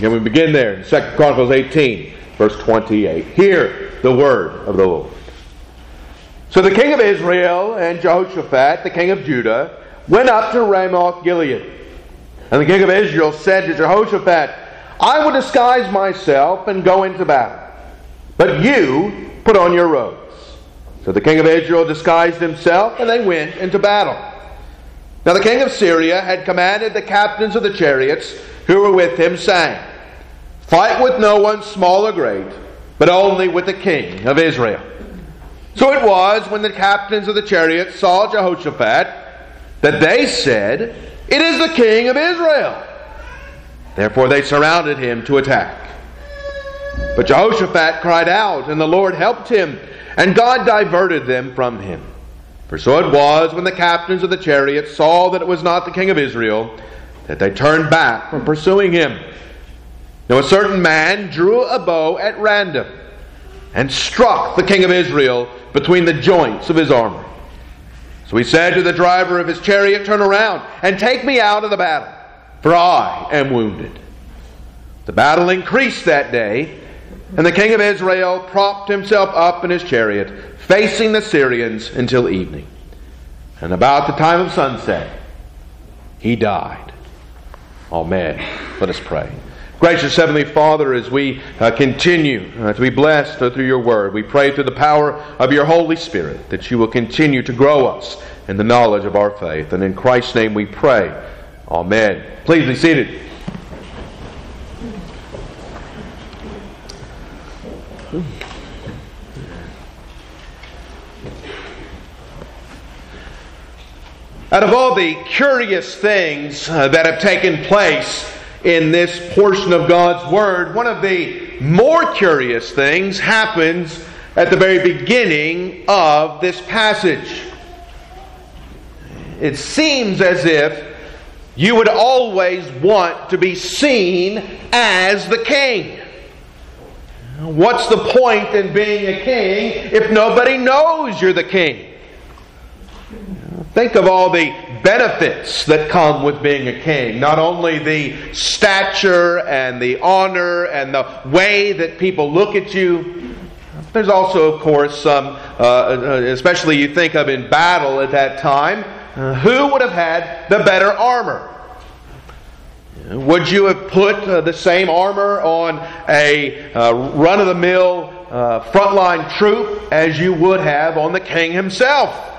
And we begin there in 2 Chronicles 18, verse 28. Hear the word of the Lord. So the king of Israel and Jehoshaphat, the king of Judah, went up to Ramoth Gilead. And the king of Israel said to Jehoshaphat, I will disguise myself and go into battle. But you put on your robes. So the king of Israel disguised himself, and they went into battle. Now the king of Syria had commanded the captains of the chariots who were with him, saying, Fight with no one small or great, but only with the king of Israel. So it was when the captains of the chariots saw Jehoshaphat that they said, It is the king of Israel. Therefore they surrounded him to attack. But Jehoshaphat cried out, and the Lord helped him, and God diverted them from him. For so it was when the captains of the chariots saw that it was not the king of Israel, that they turned back from pursuing him. Now a certain man drew a bow at random and struck the king of Israel between the joints of his armor. So he said to the driver of his chariot, Turn around and take me out of the battle, for I am wounded. The battle increased that day, and the king of Israel propped himself up in his chariot, facing the Syrians until evening. And about the time of sunset, he died. Amen. Let us pray. Gracious Heavenly Father, as we uh, continue uh, to be blessed uh, through your word, we pray through the power of your Holy Spirit that you will continue to grow us in the knowledge of our faith. And in Christ's name we pray. Amen. Please be seated. Out of all the curious things uh, that have taken place in this portion of God's Word, one of the more curious things happens at the very beginning of this passage. It seems as if you would always want to be seen as the king. What's the point in being a king if nobody knows you're the king? Think of all the benefits that come with being a king. Not only the stature and the honor and the way that people look at you, there's also, of course, some, uh, uh especially you think of in battle at that time, uh, who would have had the better armor? Would you have put uh, the same armor on a uh, run of the mill uh, frontline troop as you would have on the king himself?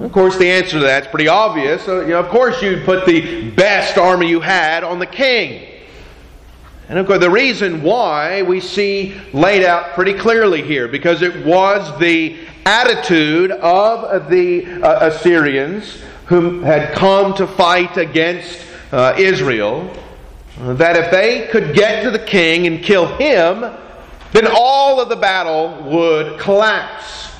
Of course, the answer to that's pretty obvious. you know, of course, you'd put the best army you had on the king. And of course, the reason why we see laid out pretty clearly here, because it was the attitude of the uh, Assyrians who had come to fight against uh, Israel, that if they could get to the king and kill him, then all of the battle would collapse.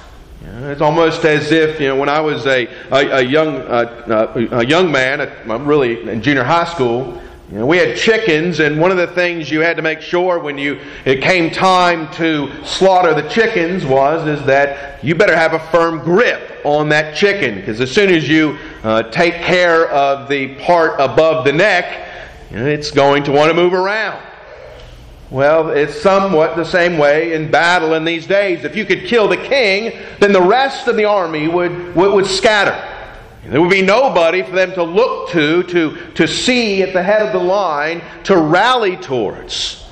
It's almost as if you know when I was a a, a young uh, uh, a young man, I'm really in junior high school. You know, we had chickens, and one of the things you had to make sure when you it came time to slaughter the chickens was is that you better have a firm grip on that chicken because as soon as you uh, take care of the part above the neck, you know, it's going to want to move around. Well, it's somewhat the same way in battle in these days. If you could kill the king, then the rest of the army would, would, would scatter. There would be nobody for them to look to, to, to see at the head of the line, to rally towards.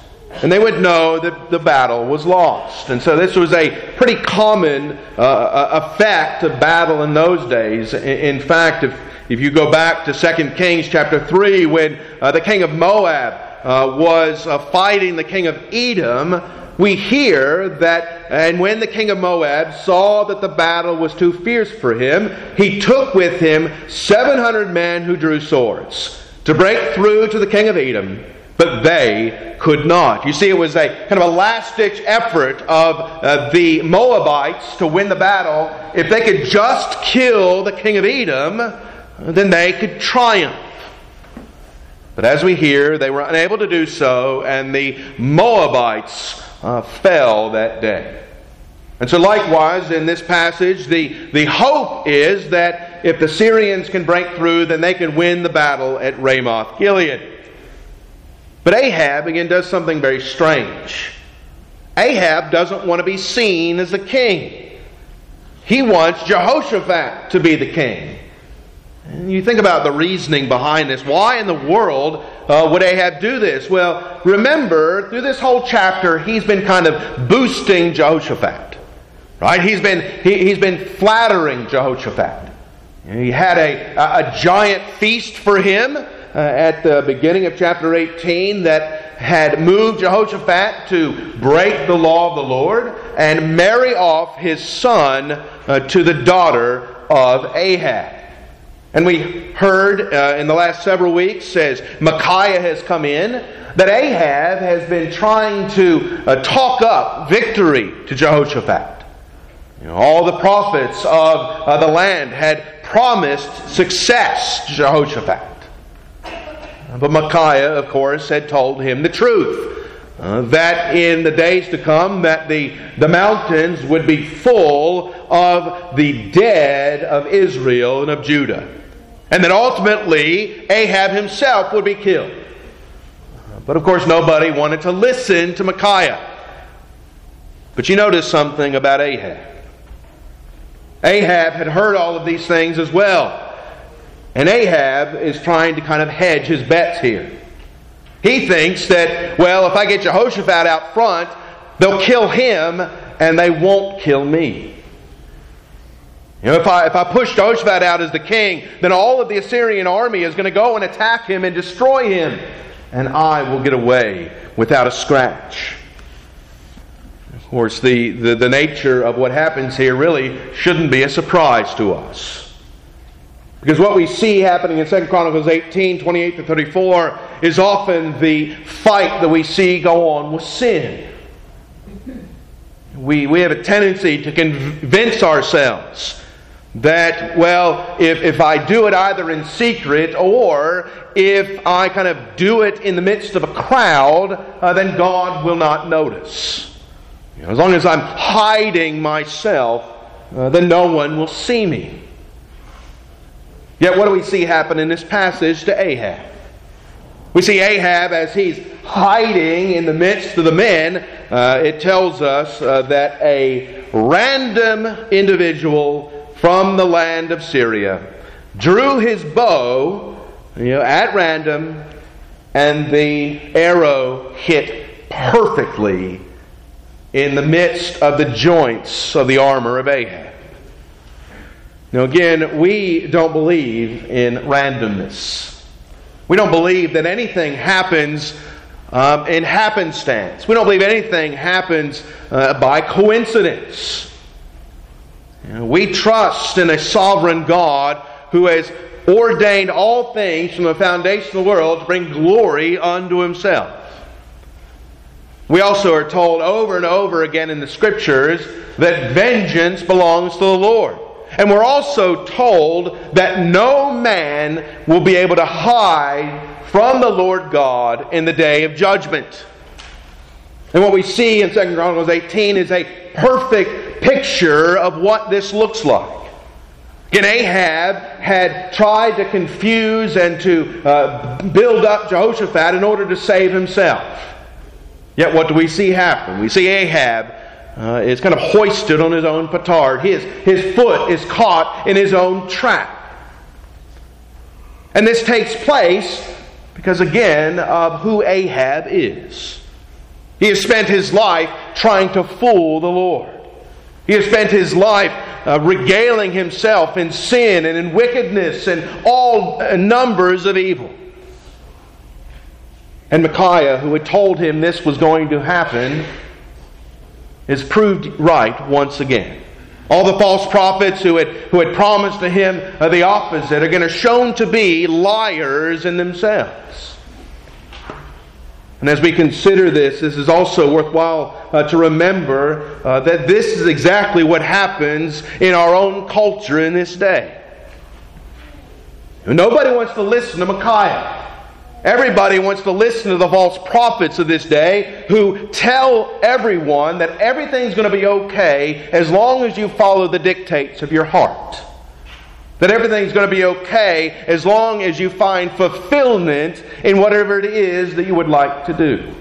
And they would know that the battle was lost. And so this was a pretty common uh, uh effect of battle in those days. In fact, if, if you go back to 2 Kings chapter 3, when uh, the king of Moab uh, was uh, fighting the king of Edom, we hear that, and when the king of Moab saw that the battle was too fierce for him, he took with him 700 men who drew swords to break through to the king of Edom, but they could not. You see, it was a kind of a last ditch effort of uh, the Moabites to win the battle. If they could just kill the king of Edom, then they could triumph. But as we hear, they were unable to do so, and the Moabites uh, fell that day. And so, likewise, in this passage, the, the hope is that if the Syrians can break through, then they can win the battle at Ramoth Gilead. But Ahab again does something very strange. Ahab doesn't want to be seen as the king. He wants Jehoshaphat to be the king. And you think about the reasoning behind this. Why in the world uh, would Ahab do this? Well, remember, through this whole chapter, he's been kind of boosting Jehoshaphat. Right? He's been, he, has been flattering Jehoshaphat. He had a, a, giant feast for him uh, at the beginning of chapter 18 that had moved Jehoshaphat to break the law of the Lord and marry off his son uh, to the daughter of Ahab. And we heard uh, in the last several weeks as Micaiah has come in that Ahab has been trying to uh, talk up victory to Jehoshaphat. You know, all the prophets of uh, the land had promised success to Jehoshaphat. But Micaiah, of course, had told him the truth. Uh, that in the days to come that the, the mountains would be full of the dead of Israel and of Judah. And that ultimately Ahab himself would be killed. But of course, nobody wanted to listen to Micaiah. But you notice something about Ahab. Ahab had heard all of these things as well. And Ahab is trying to kind of hedge his bets here. He thinks that, well, if I get Jehoshaphat out front, they'll kill him and they won't kill me. You know, if I, if I push Jehoshaphat out as the king, then all of the Assyrian army is going to go and attack him and destroy him, and I will get away without a scratch. Of course, the, the, the nature of what happens here really shouldn't be a surprise to us. Because what we see happening in 2 Chronicles 18, 28 to 34, is often the fight that we see go on with sin. We, we have a tendency to convince ourselves that, well, if, if I do it either in secret or if I kind of do it in the midst of a crowd, uh, then God will not notice. You know, as long as I'm hiding myself, uh, then no one will see me. Yet, what do we see happen in this passage to Ahab? We see Ahab as he's hiding in the midst of the men. Uh, it tells us uh, that a random individual from the land of Syria, drew his bow you know, at random, and the arrow hit perfectly in the midst of the joints of the armor of Ahab. Now, again, we don't believe in randomness. We don't believe that anything happens um, in happenstance. We don't believe anything happens uh, by coincidence. We trust in a sovereign God who has ordained all things from the foundation of the world to bring glory unto himself. We also are told over and over again in the scriptures that vengeance belongs to the Lord. And we're also told that no man will be able to hide from the Lord God in the day of judgment. And what we see in 2 Chronicles 18 is a perfect picture of what this looks like. Again, Ahab had tried to confuse and to uh, build up Jehoshaphat in order to save himself. Yet, what do we see happen? We see Ahab uh, is kind of hoisted on his own petard. His, his foot is caught in his own trap. And this takes place because, again, of who Ahab is. He has spent his life trying to fool the Lord. He has spent his life uh, regaling himself in sin and in wickedness and all uh, numbers of evil. And Micaiah, who had told him this was going to happen, is proved right once again. All the false prophets who had, who had promised to him uh, the opposite are going to shown to be liars in themselves. And as we consider this, this is also worthwhile uh, to remember uh, that this is exactly what happens in our own culture in this day. Nobody wants to listen to Micaiah. Everybody wants to listen to the false prophets of this day who tell everyone that everything's going to be okay as long as you follow the dictates of your heart. That everything's going to be okay as long as you find fulfillment in whatever it is that you would like to do.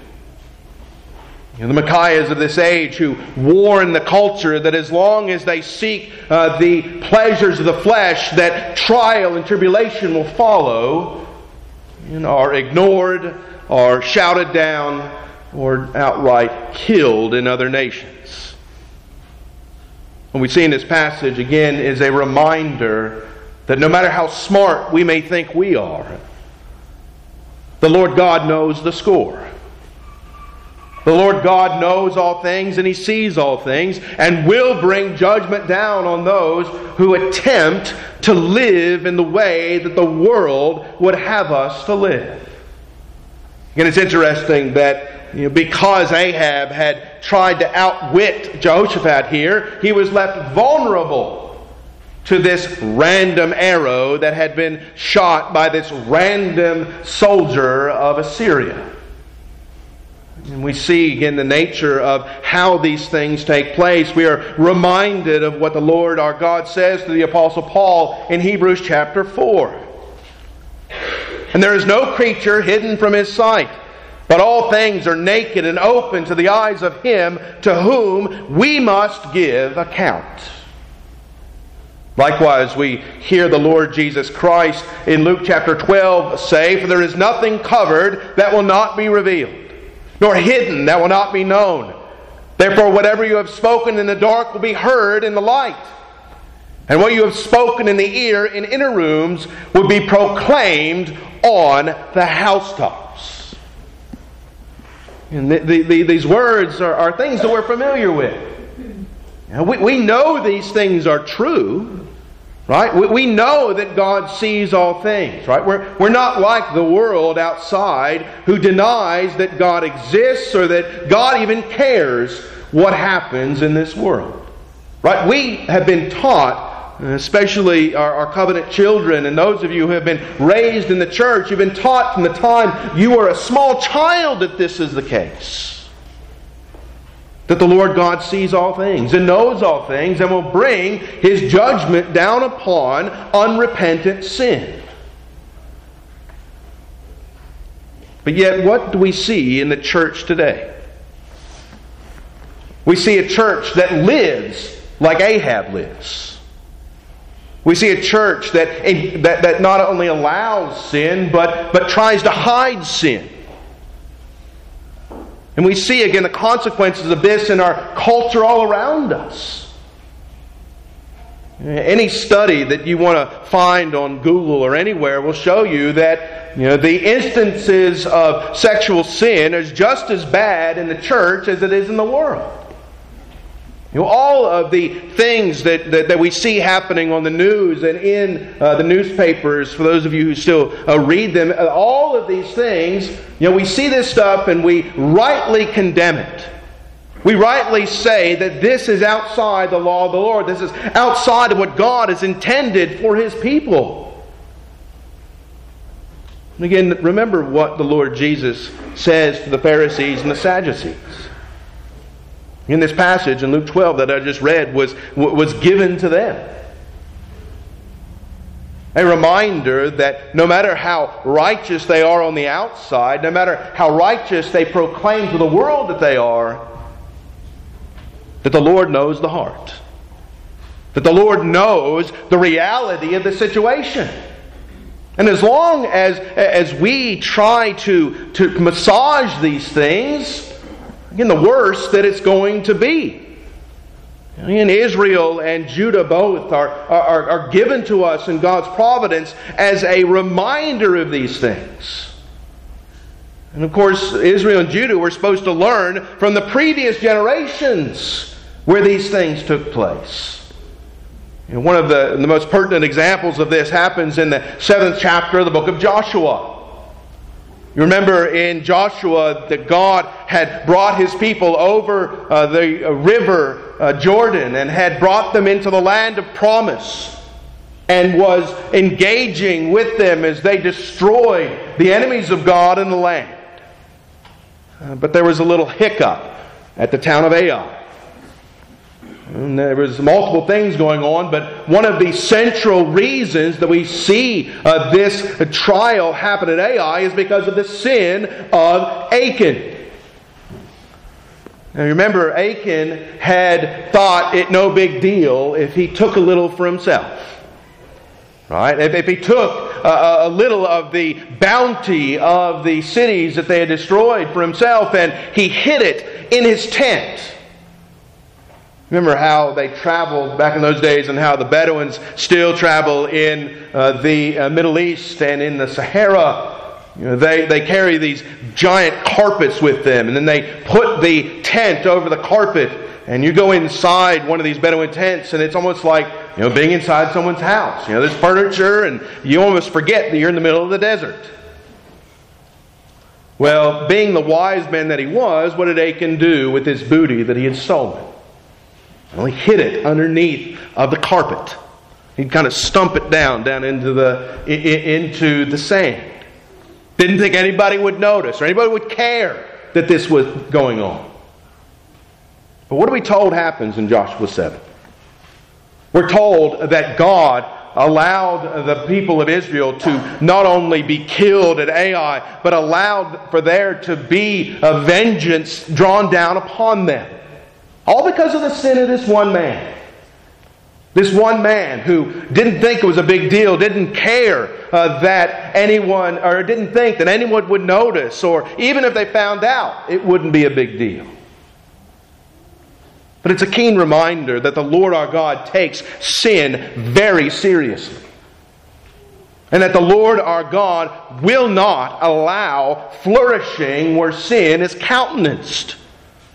You know, the Micaiahs of this age who warn the culture that as long as they seek uh, the pleasures of the flesh, that trial and tribulation will follow, know, are ignored, or shouted down, or outright killed in other nations. What we see in this passage again is a reminder that no matter how smart we may think we are, the Lord God knows the score. The Lord God knows all things and He sees all things and will bring judgment down on those who attempt to live in the way that the world would have us to live. And it's interesting that you know, because Ahab had tried to outwit Jehoshaphat here, he was left vulnerable to this random arrow that had been shot by this random soldier of Assyria. And we see again the nature of how these things take place. We are reminded of what the Lord our God says to the Apostle Paul in Hebrews chapter 4. And there is no creature hidden from his sight, but all things are naked and open to the eyes of him to whom we must give account. Likewise, we hear the Lord Jesus Christ in Luke chapter 12 say, For there is nothing covered that will not be revealed nor hidden that will not be known. Therefore, whatever you have spoken in the dark will be heard in the light. And what you have spoken in the ear in inner rooms will be proclaimed on the housetops. And the, the, the, these words are, are, things that we're familiar with. We, we know these things are true. Right? We, we know that God sees all things, right? We're, we're not like the world outside who denies that God exists or that God even cares what happens in this world. Right? We have been taught, especially our, our covenant children and those of you who have been raised in the church, you've been taught from the time you were a small child that this is the case. That the Lord God sees all things and knows all things and will bring his judgment down upon unrepentant sin. But yet, what do we see in the church today? We see a church that lives like Ahab lives. We see a church that, that, that not only allows sin, but, but tries to hide sin. And we see again the consequences of this in our culture all around us. Any study that you want to find on Google or anywhere will show you that you know, the instances of sexual sin is just as bad in the church as it is in the world. You know, all of the things that, that, that, we see happening on the news and in uh, the newspapers, for those of you who still uh, read them, uh, all of these things, you know, we see this stuff and we rightly condemn it. We rightly say that this is outside the law of the Lord. This is outside of what God has intended for His people. And again, remember what the Lord Jesus says to the Pharisees and the Sadducees in this passage in Luke 12 that I just read was, was given to them. A reminder that no matter how righteous they are on the outside, no matter how righteous they proclaim to the world that they are, that the Lord knows the heart. That the Lord knows the reality of the situation. And as long as, as we try to, to massage these things, Again, the worst that it's going to be. In Israel and Judah both are, are, are given to us in God's providence as a reminder of these things. And of course, Israel and Judah were supposed to learn from the previous generations where these things took place. And one of the, the most pertinent examples of this happens in the seventh chapter of the book of Joshua. You remember in Joshua that God had brought his people over uh, the uh, river uh, Jordan and had brought them into the land of promise and was engaging with them as they destroyed the enemies of God in the land. Uh, but there was a little hiccup at the town of Ai. And there was multiple things going on, but one of the central reasons that we see uh, this trial happen at Ai is because of the sin of Achan. Now remember, Achan had thought it no big deal if he took a little for himself. Right? If, if he took a, a little of the bounty of the cities that they had destroyed for himself and he hid it in his tent. Remember how they traveled back in those days and how the Bedouins still travel in uh, the uh, Middle East and in the Sahara you know, they, they carry these giant carpets with them, and then they put the tent over the carpet, and you go inside one of these Bedouin tents, and it's almost like you know being inside someone's house. You know, there's furniture, and you almost forget that you're in the middle of the desert. Well, being the wise man that he was, what did Achan do with his booty that he had stolen? He hid it underneath of the carpet. He'd kind of stump it down, down into the, into the sand. Didn't think anybody would notice or anybody would care that this was going on. But what are we told happens in Joshua 7? We're told that God allowed the people of Israel to not only be killed at Ai, but allowed for there to be a vengeance drawn down upon them. All because of the sin of this one man. This one man who didn't think it was a big deal, didn't care uh, that anyone, or didn't think that anyone would notice, or even if they found out, it wouldn't be a big deal. But it's a keen reminder that the Lord our God takes sin very seriously. And that the Lord our God will not allow flourishing where sin is countenanced.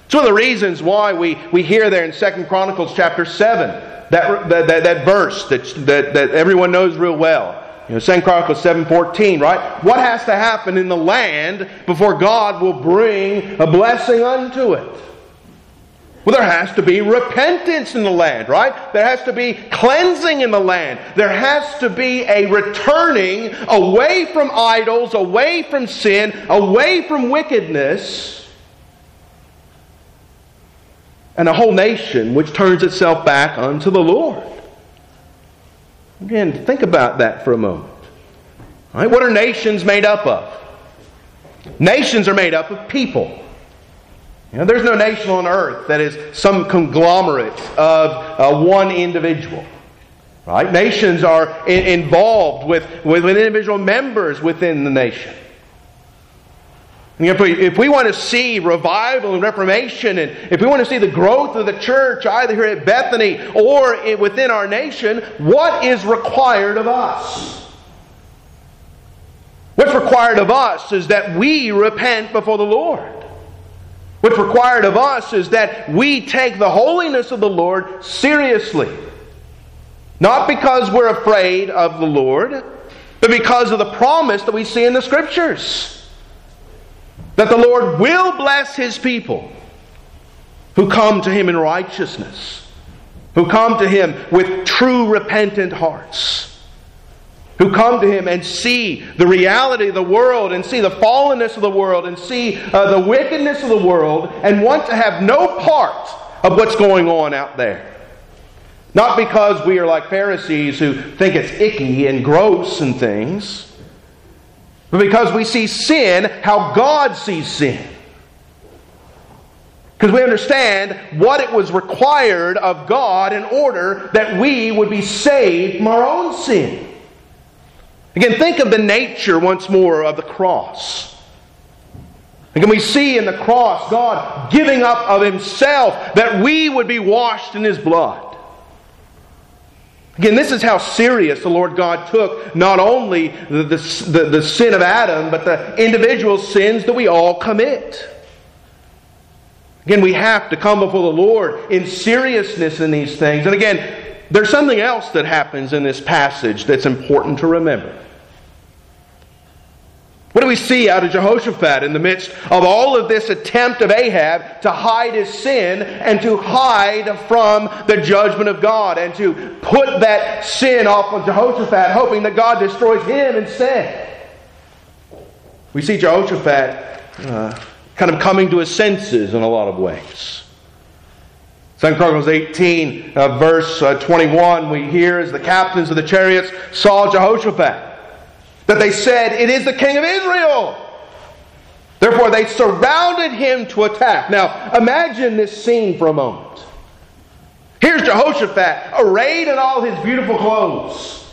It's one of the reasons why we, we hear there in Second Chronicles chapter 7 that, that, that, that verse that, that, that everyone knows real well. You know, 2 Chronicles 7.14, right? What has to happen in the land before God will bring a blessing unto it? Well, there has to be repentance in the land, right? There has to be cleansing in the land. There has to be a returning away from idols, away from sin, away from wickedness and a whole nation which turns itself back unto the Lord. Again, think about that for a moment. Right? What are nations made up of? Nations are made up of people. You know, there's no nation on earth that is some conglomerate of uh, one individual. Right? Nations are in, involved with, with individual members within the nation. If we, if we want to see revival and reformation, and if we want to see the growth of the church, either here at Bethany or within our nation, what is required of us? What's required of us is that we repent before the Lord. What's required of us is that we take the holiness of the Lord seriously. Not because we're afraid of the Lord, but because of the promise that we see in the Scriptures that the Lord will bless his people who come to him in righteousness, who come to him with true repentant hearts, who come to him and see the reality of the world and see the fallenness of the world and see uh, the wickedness of the world and want to have no part of what's going on out there. Not because we are like Pharisees who think it's icky and gross and things but because we see sin how God sees sin. Because we understand what it was required of God in order that we would be saved from our own sin. Again, think of the nature once more of the cross. Again, we see in the cross God giving up of Himself that we would be washed in His blood. Again, this is how serious the Lord God took not only the, the, the, the, sin of Adam, but the individual sins that we all commit. Again, we have to come before the Lord in seriousness in these things. And again, there's something else that happens in this passage that's important to remember. What do we see out of Jehoshaphat in the midst of all of this attempt of Ahab to hide his sin and to hide from the judgment of God and to put that sin off of Jehoshaphat, hoping that God destroys him instead? We see Jehoshaphat uh, kind of coming to his senses in a lot of ways. 2 Chronicles 18, uh, verse uh, 21, we hear as the captains of the chariots saw Jehoshaphat, that they said, It is the king of Israel. Therefore, they surrounded him to attack. Now, imagine this scene for a moment. Here's Jehoshaphat, arrayed in all his beautiful clothes.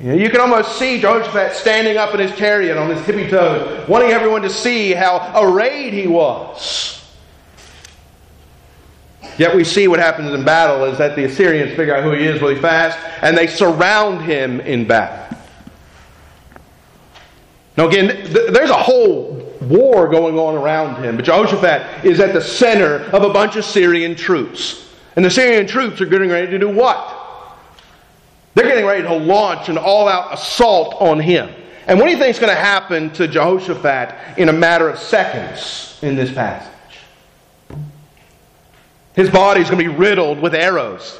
You, know, you can almost see Jehoshaphat standing up in his chariot on his tippy toes, wanting everyone to see how arrayed he was. Yet we see what happens in battle is that the Assyrians figure out who he is really fast, and they surround him in battle. Now, again, th- there's a whole war going on around him, but Jehoshaphat is at the center of a bunch of Syrian troops. And the Syrian troops are getting ready to do what? They're getting ready to launch an all out assault on him. And what do you think is going to happen to Jehoshaphat in a matter of seconds in this passage? His body is going to be riddled with arrows.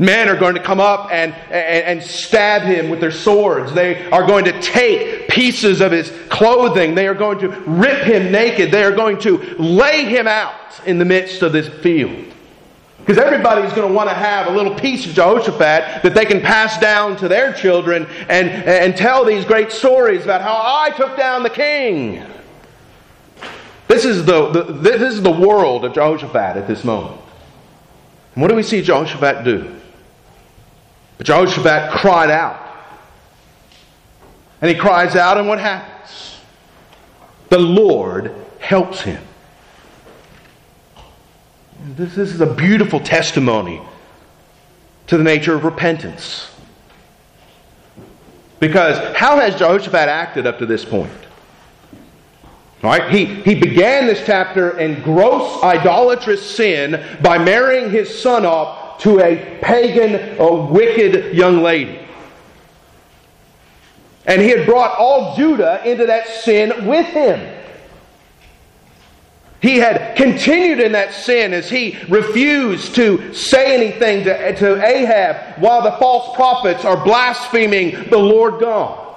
Men are going to come up and, and, and, stab him with their swords. They are going to take pieces of his clothing. They are going to rip him naked. They are going to lay him out in the midst of this field. Because everybody's going to want to have a little piece of Jehoshaphat that they can pass down to their children and, and tell these great stories about how I took down the king. This is the, the this is the world of Jehoshaphat at this moment. And what do we see Jehoshaphat do? Jehoshaphat cried out. And he cries out, and what happens? The Lord helps him. This, this is a beautiful testimony to the nature of repentance. Because how has Jehoshaphat acted up to this point? All right, he, he began this chapter in gross idolatrous sin by marrying his son off to a pagan, a wicked young lady. And he had brought all Judah into that sin with him. He had continued in that sin as he refused to say anything to, to Ahab while the false prophets are blaspheming the Lord God.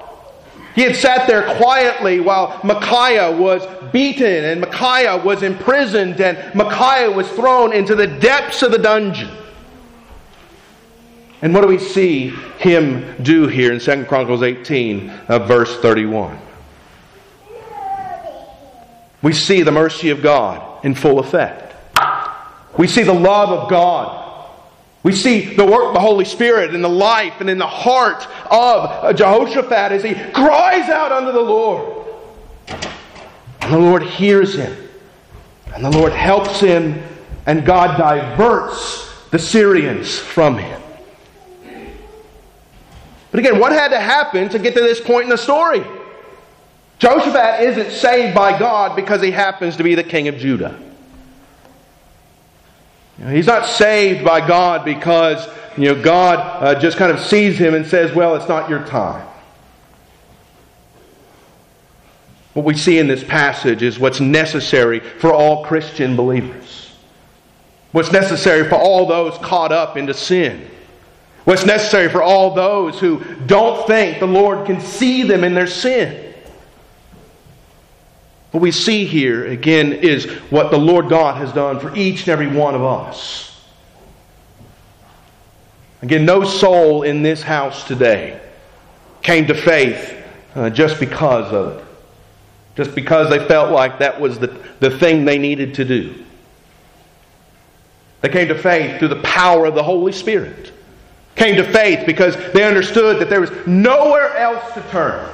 He had sat there quietly while Micaiah was beaten and Micaiah was imprisoned and Micaiah was thrown into the depths of the dungeon. And what do we see him do here in 2 Chronicles 18, uh, verse 31? We see the mercy of God in full effect. We see the love of God. We see the work of the Holy Spirit in the life and in the heart of Jehoshaphat as he cries out unto the Lord. And the Lord hears him. And the Lord helps him. And God diverts the Syrians from him. But again, what had to happen to get to this point in the story? Jehoshaphat isn't saved by God because he happens to be the king of Judah. You know, he's not saved by God because you know, God uh, just kind of sees him and says, Well, it's not your time. What we see in this passage is what's necessary for all Christian believers. What's necessary for all those caught up into sin. What's necessary for all those who don't think the Lord can see them in their sin. What we see here, again, is what the Lord God has done for each and every one of us. Again, no soul in this house today came to faith uh, just because of it. Just because they felt like that was the, the thing they needed to do. They came to faith through the power of the Holy Spirit. Came to faith because they understood that there was nowhere else to turn.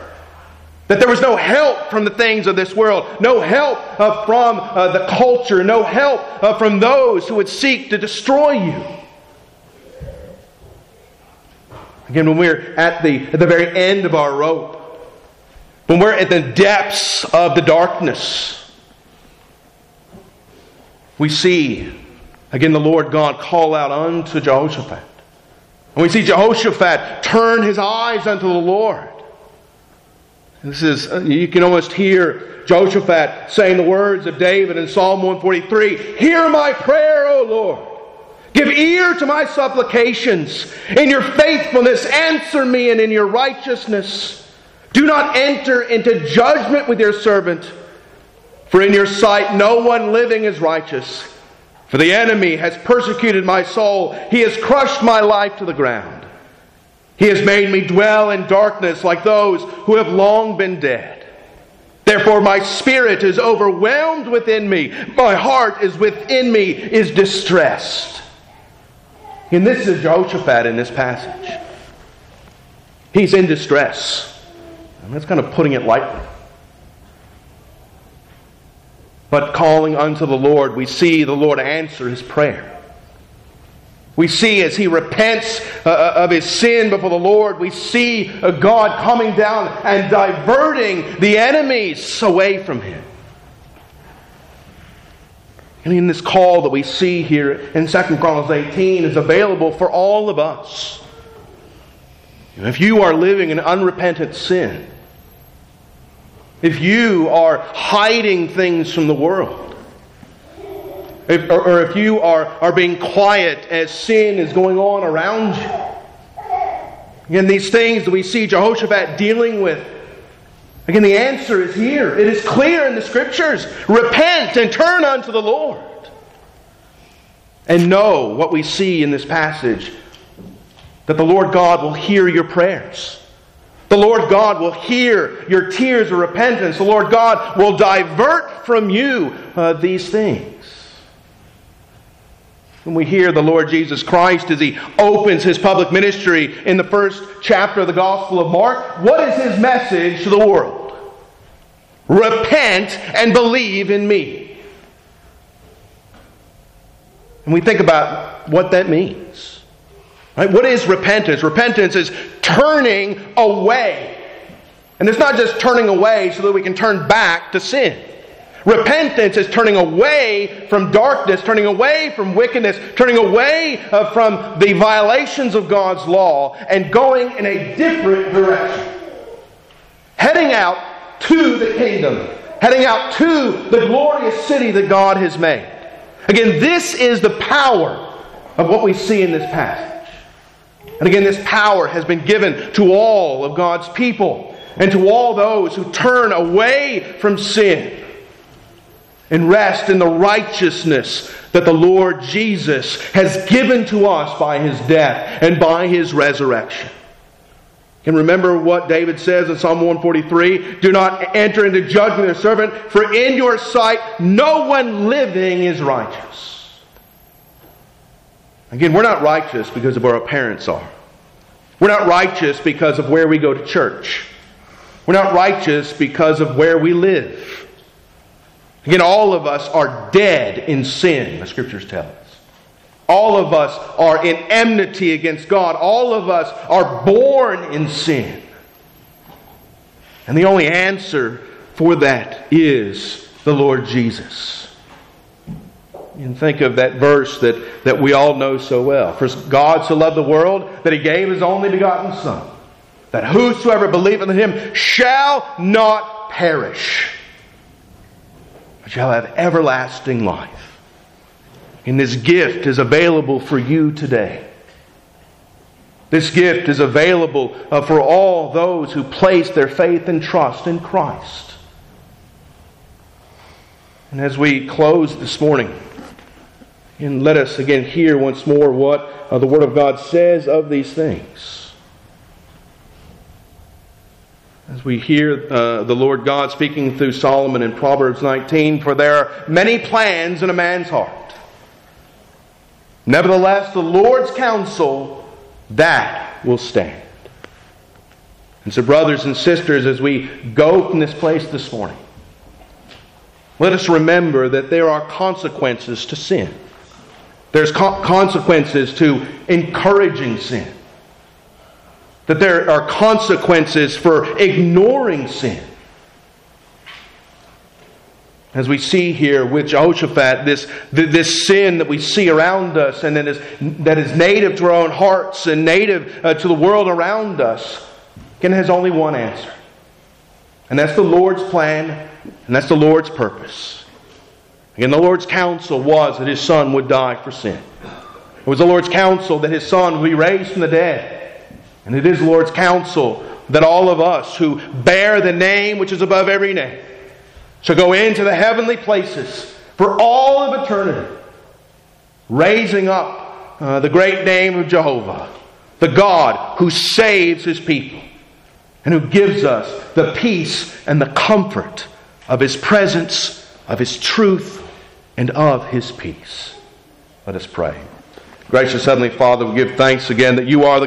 That there was no help from the things of this world, no help uh, from uh, the culture, no help uh, from those who would seek to destroy you. Again, when we're at the, at the very end of our rope, when we're at the depths of the darkness, we see, again, the Lord God call out unto Jehoshaphat. And we see Jehoshaphat turn his eyes unto the Lord. This is, uh, you can almost hear Jehoshaphat saying the words of David in Psalm 143 Hear my prayer, O Lord. Give ear to my supplications. In your faithfulness, answer me, and in your righteousness. Do not enter into judgment with your servant, for in your sight no one living is righteous. For the enemy has persecuted my soul. He has crushed my life to the ground. He has made me dwell in darkness like those who have long been dead. Therefore, my spirit is overwhelmed within me. My heart is within me, is distressed. And this is Jehoshaphat in this passage. He's in distress. That's kind of putting it lightly. But calling unto the Lord, we see the Lord answer his prayer. We see as he repents uh, uh, of his sin before the Lord, we see God coming down and diverting the enemies away from him. And in this call that we see here in 2 Chronicles 18 is available for all of us. If you are living in unrepentant sin, if you are hiding things from the world, if, or, or, if you are, are being quiet as sin is going on around you, again, these things that we see Jehoshaphat dealing with, again, the answer is here. It is clear in the Scriptures. Repent and turn unto the Lord. And know what we see in this passage that the Lord God will hear your prayers. The Lord God will hear your tears of repentance. The Lord God will divert from you uh, these things. When we hear the Lord Jesus Christ as he opens his public ministry in the first chapter of the Gospel of Mark, what is his message to the world? Repent and believe in me. And we think about what that means. Right? What is repentance? Repentance is turning away. And it's not just turning away so that we can turn back to sin. Repentance is turning away from darkness, turning away from wickedness, turning away uh, from the violations of God's law, and going in a different direction. Heading out to the kingdom, heading out to the glorious city that God has made. Again, this is the power of what we see in this passage. And again, this power has been given to all of God's people and to all those who turn away from sin and rest in the righteousness that the Lord Jesus has given to us by his death and by his resurrection. And remember what David says in Psalm 143 Do not enter into judgment with a servant, for in your sight no one living is righteous. Again, we're not righteous because of where our parents are. We're not righteous because of where we go to church. We're not righteous because of where we live. Again, all of us are dead in sin, the scriptures tell us. All of us are in enmity against God. All of us are born in sin. And the only answer for that is the Lord Jesus. And think of that verse that, that we all know so well. For God so loved the world that he gave his only begotten Son, that whosoever believeth in him shall not perish, but shall have everlasting life. And this gift is available for you today. This gift is available uh, for all those who place their faith and trust in Christ. And as we close this morning, and let us again hear once more what uh, the Word of God says of these things. As we hear uh, the Lord God speaking through Solomon in Proverbs 19, for there are many plans in a man's heart. Nevertheless, the Lord's counsel, that will stand. And so, brothers and sisters, as we go from this place this morning, let us remember that there are consequences to sin. There's consequences to encouraging sin. That there are consequences for ignoring sin. As we see here with Jehoshaphat, this, this sin that we see around us and that is, that is native to our own hearts and native uh, to the world around us, again, has only one answer. And that's the Lord's plan, and that's the Lord's purpose. And the Lord's counsel was that his son would die for sin. It was the Lord's counsel that his son would be raised from the dead. And it is the Lord's counsel that all of us who bear the name which is above every name shall go into the heavenly places for all of eternity. raising up uh, the great name of Jehovah, the God who saves his people and who gives us the peace and the comfort of his presence, of his truth, and of his peace. Let us pray. Gracious Heavenly Father, we give thanks again that you are the